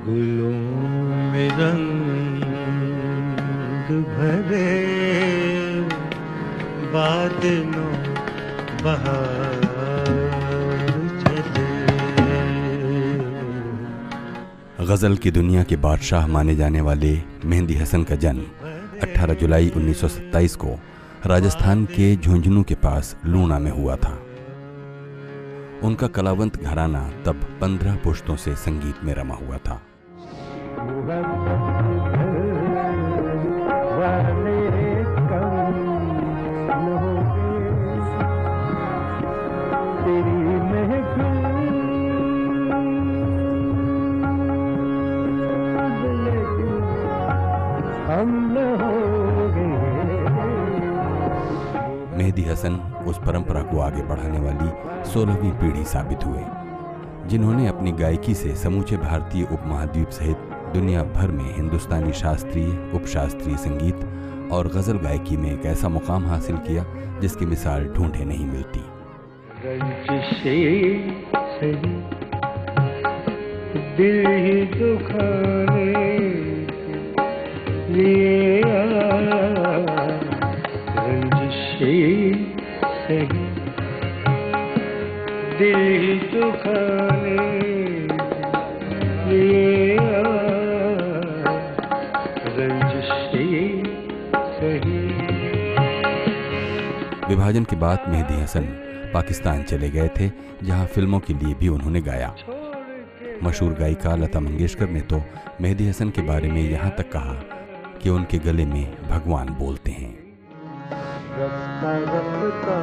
गुलों में रंग भरे बादलों गज़ल की दुनिया के बादशाह माने जाने वाले मेहंदी हसन का जन्म 18 जुलाई 1927 को राजस्थान के झुंझुनू के पास लूणा में हुआ था। उनका कलावंत घराना तब पंद्रह पुश्तों से संगीत में रमा हुआ था। मेहदी हसन उस परंपरा को आगे बढ़ाने वाली सोलहवीं पीढ़ी साबित हुए, जिन्होंने अपनी गायकी से समूचे भारतीय उपमहाद्वीप सहित दुनिया भर में हिंदुस्तानी शास्त्रीय, उपशास्त्रीय संगीत और गज़ल गायकी में एक ऐसा मुकाम हासिल किया जिसकी मिसाल ढूंढे नहीं मिलती। दिल ही दुखाने विभाजन के बाद मेहदी हसन पाकिस्तान चले गए थे, जहाँ फ़िल्मों के लिए भी उन्होंने गाया। मशहूर गायिका लता मंगेशकर ने तो मेहदी हसन के बारे में यहाँ तक कहा कि उनके गले में भगवान बोलते हैं। रस्ता रफ्ता